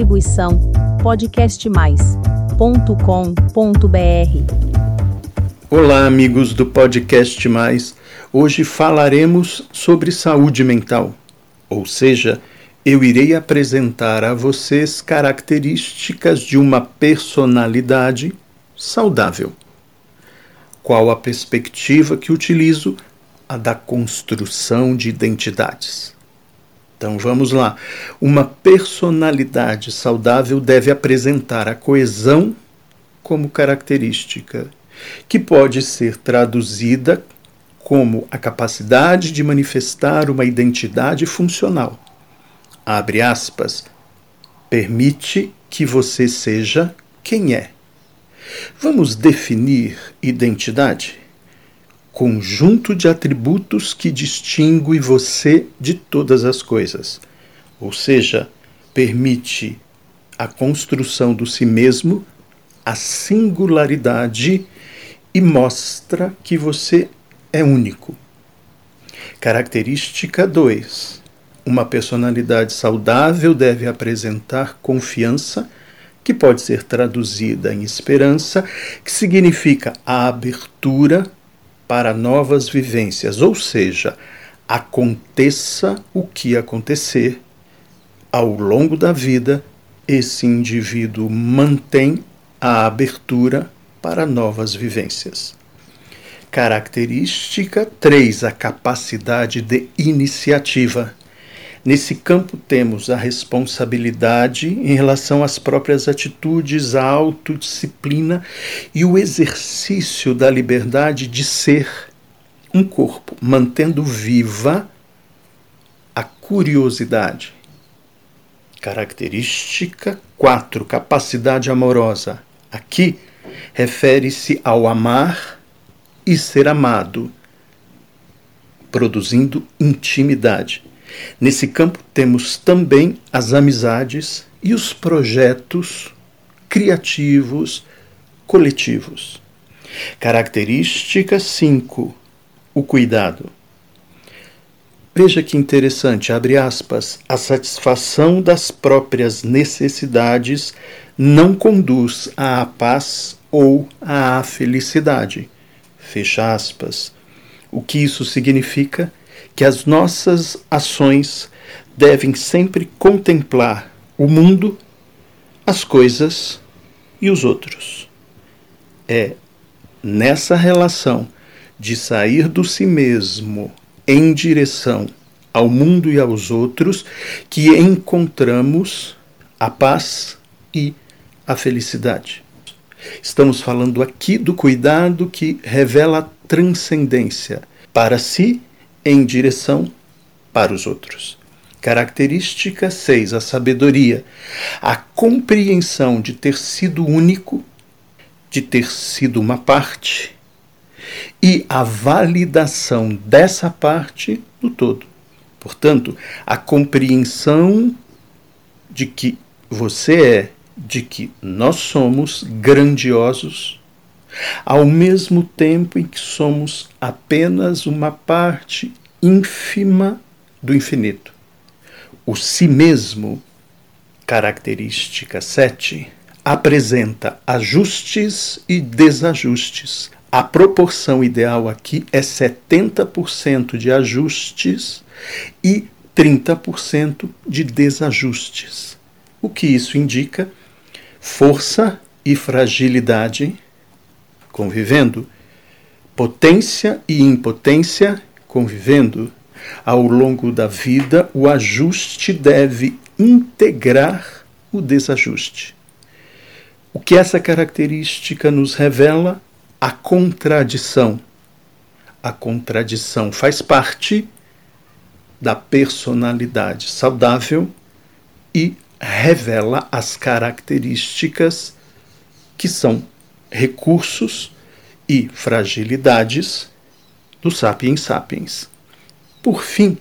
Distribuição podcastmais.com.br. Olá, amigos do Podcast Mais. Hoje falaremos sobre saúde mental, ou seja, eu irei apresentar a vocês características de uma personalidade saudável. Qual a perspectiva que utilizo? A da construção de identidades. Então vamos lá. Uma personalidade saudável deve apresentar a coesão como característica, que pode ser traduzida como a capacidade de manifestar uma identidade funcional. Abre aspas. Permite que você seja quem é. Vamos definir identidade? Conjunto de atributos que distingue você de todas as coisas. Ou seja, permite a construção do si mesmo, a singularidade e mostra que você é único. Característica 2. Uma personalidade saudável deve apresentar confiança, que pode ser traduzida em esperança, que significa a abertura para novas vivências, ou seja, aconteça o que acontecer, ao longo da vida, esse indivíduo mantém a abertura para novas vivências. Característica 3: a capacidade de iniciativa. Nesse campo temos a responsabilidade em relação às próprias atitudes, a autodisciplina e o exercício da liberdade de ser um corpo, mantendo viva a curiosidade. Característica 4: capacidade amorosa. Aqui refere-se ao amar e ser amado, produzindo intimidade. Nesse campo temos também as amizades e os projetos criativos coletivos. Característica 5: o cuidado. Veja que interessante, abre aspas, a satisfação das próprias necessidades não conduz à paz ou à felicidade. Fecha aspas. O que isso significa? Que as nossas ações devem sempre contemplar o mundo, as coisas e os outros. É nessa relação de sair do si mesmo em direção ao mundo e aos outros que encontramos a paz e a felicidade. Estamos falando aqui do cuidado que revela transcendência para si em direção para os outros. Característica 6, a sabedoria. A compreensão de ter sido único, de ter sido uma parte, e a validação dessa parte no todo. Portanto, a compreensão de que você é, de que nós somos grandiosos ao mesmo tempo em que somos apenas uma parte ínfima do infinito. O si mesmo, característica 7, apresenta ajustes e desajustes. A proporção ideal aqui é 70% de ajustes e 30% de desajustes. O que isso indica? Força e fragilidade convivendo, potência e impotência convivendo. Ao longo da vida, o ajuste deve integrar o desajuste. O que essa característica nos revela? A contradição. A contradição faz parte da personalidade saudável e revela as características que são recursos e fragilidades do Sapiens Sapiens. Por fim,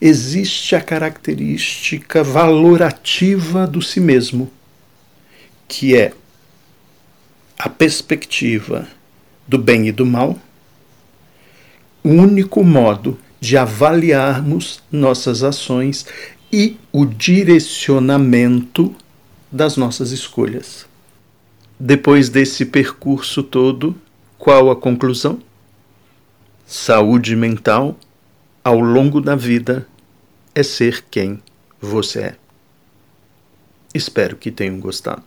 existe a característica valorativa do si mesmo, que é a perspectiva do bem e do mal, o único modo de avaliarmos nossas ações e o direcionamento das nossas escolhas. Depois desse percurso todo, qual a conclusão? Saúde mental ao longo da vida é ser quem você é. Espero que tenham gostado.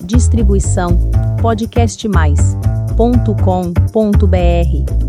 Distribuição podcastmais.com.br